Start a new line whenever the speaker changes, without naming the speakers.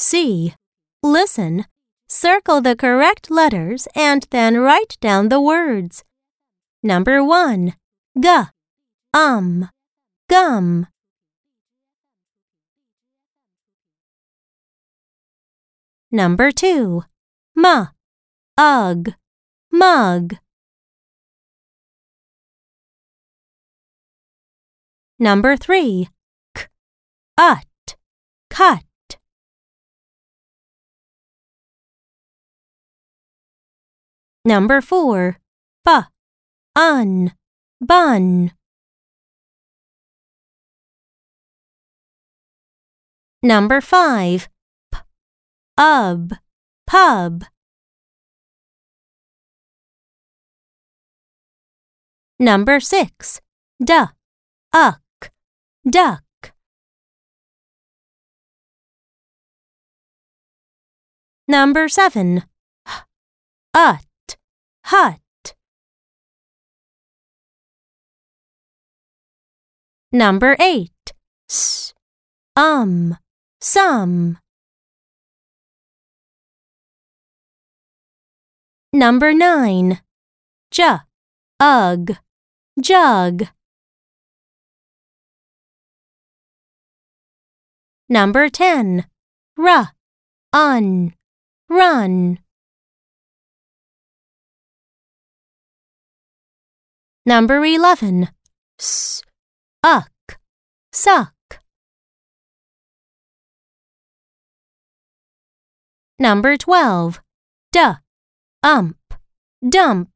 C. Listen, circle the correct letters and then write down the words. Number 1. G. Um. Gum. Number 2. M. Ugh. Mug. Number 3. K. Ut. Cut. Number 4. B. Un. Bun. Number 5. P. Ub. Pub. Number 6. D. Uck. Duck. Number 7. H. Ut. Hut. Number 8. S. Um. Sum. Number 9. J. Ugh. Jug. Number 10. R. Un. Run. Number 11. S. Uck. Suck. Number 12. D. Ump. Dump.